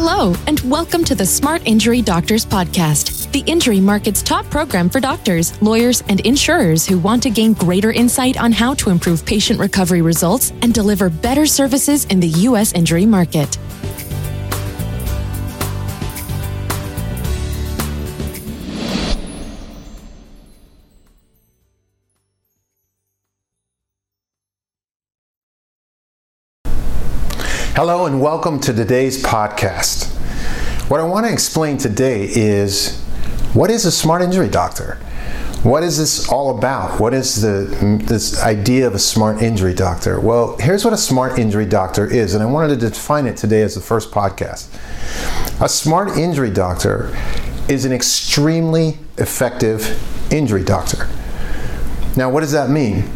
Hello, and welcome to the Smart Injury Doctors Podcast, the injury market's top program for doctors, lawyers, and insurers who want to gain greater insight on how to improve patient recovery results and deliver better services in the U.S. injury market. Hello, and welcome to today's podcast. What I want to explain today is what is a smart injury doctor? What is this all about? What is the this idea of a smart injury doctor? Well, here's what a smart injury doctor is, and I wanted to define it today as the first podcast. A smart injury doctor is an extremely effective injury doctor. Now, what does that mean?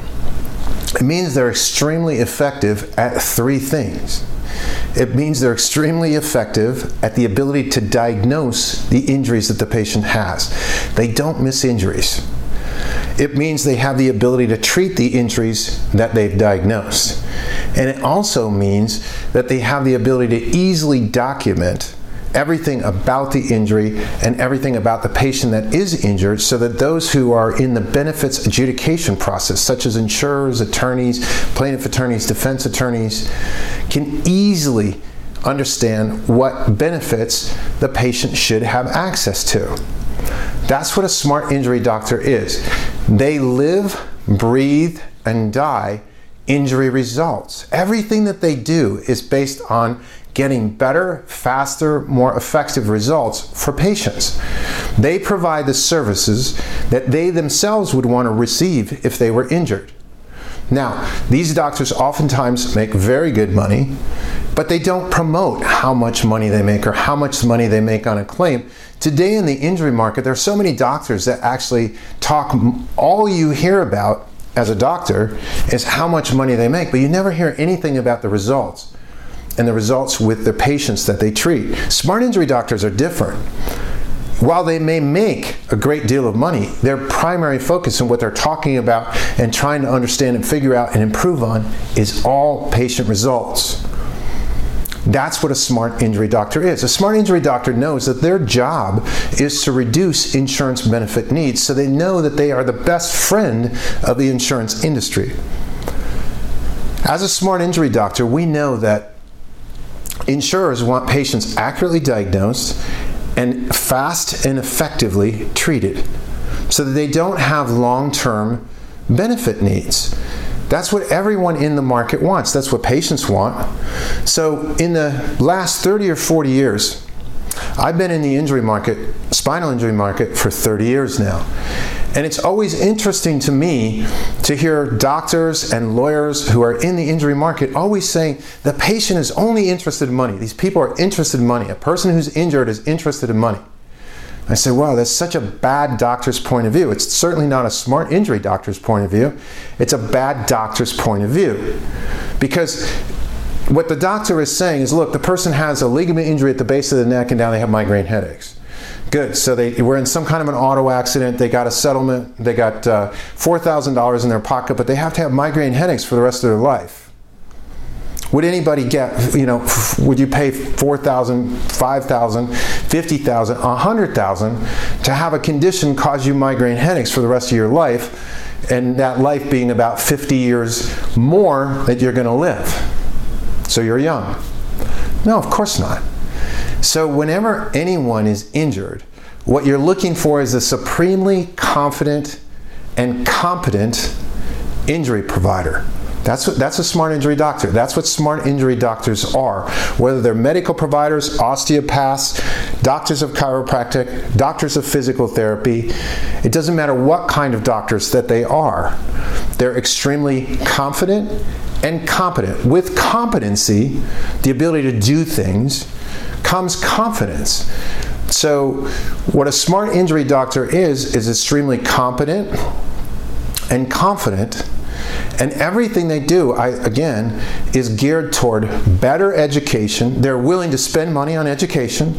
It means they're extremely effective at three things. It means they're extremely effective at the ability to diagnose the injuries that the patient has. They don't miss injuries. It means they have the ability to treat the injuries that they've diagnosed. And it also means that they have the ability to easily document everything about the injury and everything about the patient that is injured so that those who are in the benefits adjudication process, such as insurers, attorneys, plaintiff attorneys, defense attorneys, can easily understand what benefits the patient should have access to. That's what a smart injury doctor is. They live, breathe, and die injury results. Everything that they do is based on getting better, faster, more effective results for patients. They provide the services that they themselves would want to receive if they were injured. Now, these doctors oftentimes make very good money, but they don't promote how much money they make or how much money they make on a claim. Today in the injury market, there are so many doctors that actually talk, all you hear about as a doctor is how much money they make, but you never hear anything about the results and the results with the patients that they treat. Smart injury doctors are different. While they may make a great deal of money, their primary focus and what they're talking about and trying to understand and figure out and improve on is all patient results. That's what a smart injury doctor is. A smart injury doctor knows that their job is to reduce insurance benefit needs so they know that they are the best friend of the insurance industry. As a smart injury doctor, we know that Insurers want patients accurately diagnosed and fast and effectively treated so that they don't have long term benefit needs. That's what everyone in the market wants. That's what patients want. So, in the last 30 or 40 years, I've been in the injury market, spinal injury market, for 30 years now. And it's always interesting to me to hear doctors and lawyers who are in the injury market always saying the patient is only interested in money. These people are interested in money. A person who's injured is interested in money. I say, wow, that's such a bad doctor's point of view. It's certainly not a smart injury doctor's point of view. It's a bad doctor's point of view. Because what the doctor is saying is look, the person has a ligament injury at the base of the neck and now they have migraine headaches. Good. So they were in some kind of an auto accident. They got a settlement. They got uh, $4,000 in their pocket, but they have to have migraine headaches for the rest of their life. Would anybody get, you know, would you pay 4,000, 5,000, 50,000, 100,000 to have a condition cause you migraine headaches for the rest of your life and that life being about 50 years more that you're going to live? So you're young. No, of course not. So, whenever anyone is injured, what you're looking for is a supremely confident and competent injury provider. That's, that's a smart injury doctor. That's what smart injury doctors are. Whether they're medical providers, osteopaths, doctors of chiropractic, doctors of physical therapy, it doesn't matter what kind of doctors that they are. They're extremely confident and competent. With competency, the ability to do things, comes confidence. So, what a smart injury doctor is, is extremely competent and confident. And everything they do, I, again, is geared toward better education. They're willing to spend money on education.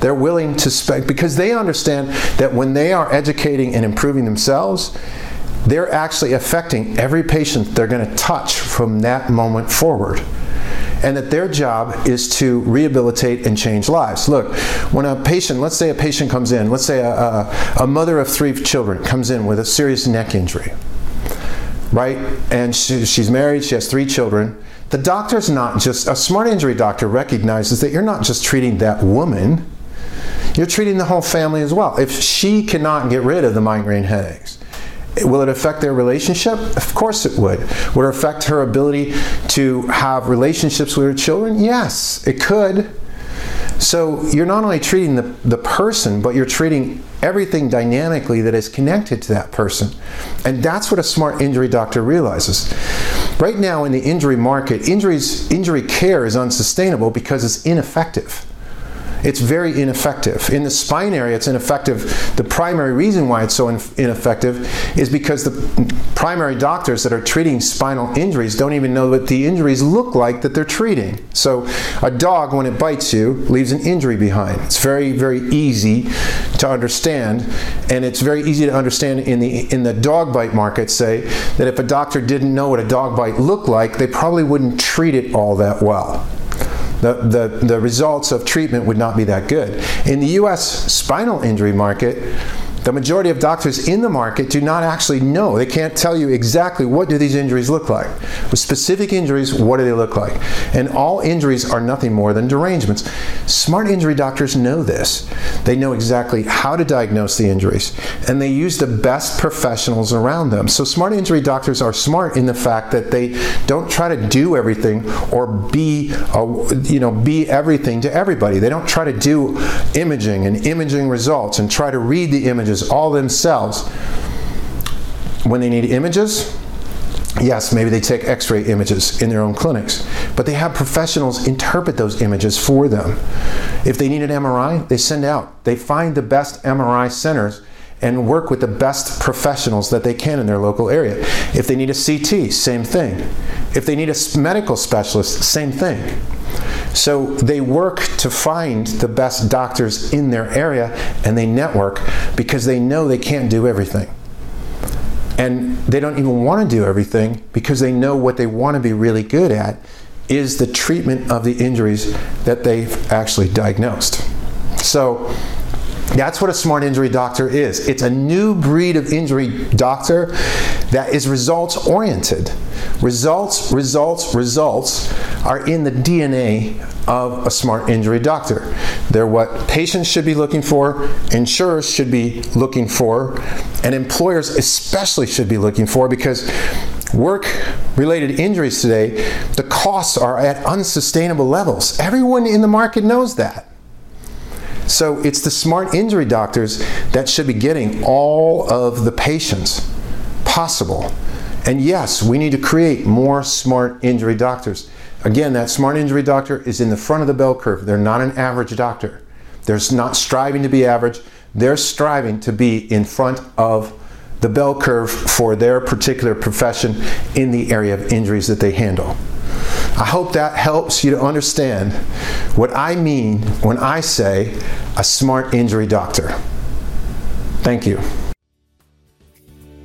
They're willing to spend, because they understand that when they are educating and improving themselves, they're actually affecting every patient they're going to touch from that moment forward. and that their job is to rehabilitate and change lives. Look, when a patient, let's say a patient comes in, let's say a, a, a mother of three children comes in with a serious neck injury, right? And she, she's married, she has three children. The doctor's not just, a smart injury doctor recognizes that you're not just treating that woman, you're treating the whole family as well. If she cannot get rid of the migraine headaches, Will it affect their relationship? Of course it would. Would it affect her ability to have relationships with her children? Yes, it could. So you're not only treating the, the person, but you're treating everything dynamically that is connected to that person. And that's what a smart injury doctor realizes. Right now in the injury market, injuries, injury care is unsustainable because it's ineffective it's very ineffective. In the spine area, it's ineffective. The primary reason why it's so ineffective is because the primary doctors that are treating spinal injuries don't even know what the injuries look like that they're treating. So, a dog, when it bites you, leaves an injury behind. It's very, very easy to understand, and it's very easy to understand in the in the dog bite market. Say that if a doctor didn't know what a dog bite looked like, they probably wouldn't treat it all that well the, the, the results of treatment would not be that good. In the US spinal injury market, the majority of doctors in the market do not actually know. They can't tell you exactly what do these injuries look like. With specific injuries, what do they look like? And all injuries are nothing more than derangements. Smart injury doctors know this. They know exactly how to diagnose the injuries, and they use the best professionals around them. So smart injury doctors are smart in the fact that they don't try to do everything or be, a, you know, be everything to everybody. They don't try to do imaging and imaging results and try to read the images images all themselves. When they need images, yes, maybe they take x ray images in their own clinics, but they have professionals interpret those images for them. If they need an MRI, they send out. They find the best MRI centers and work with the best professionals that they can in their local area. If they need a CT, same thing. If they need a medical specialist, same thing. So they work to find the best doctors in their area and they network because they know they can't do everything. And they don't even want to do everything because they know what they want to be really good at is the treatment of the injuries that they've actually diagnosed. So that's what a smart injury doctor is. It's a new breed of injury doctor that is results oriented. Results, results, results are in the DNA of a smart injury doctor. They're what patients should be looking for, insurers should be looking for, and employers especially should be looking for because work related injuries today, the costs are at unsustainable levels. Everyone in the market knows that. So it's the smart injury doctors that should be getting all of the patients possible. And yes, we need to create more smart injury doctors. Again, that smart injury doctor is in the front of the bell curve. They're not an average doctor. They're not striving to be average. They're striving to be in front of the bell curve for their particular profession in the area of injuries that they handle. I hope that helps you to understand what I mean when I say a smart injury doctor. Thank you.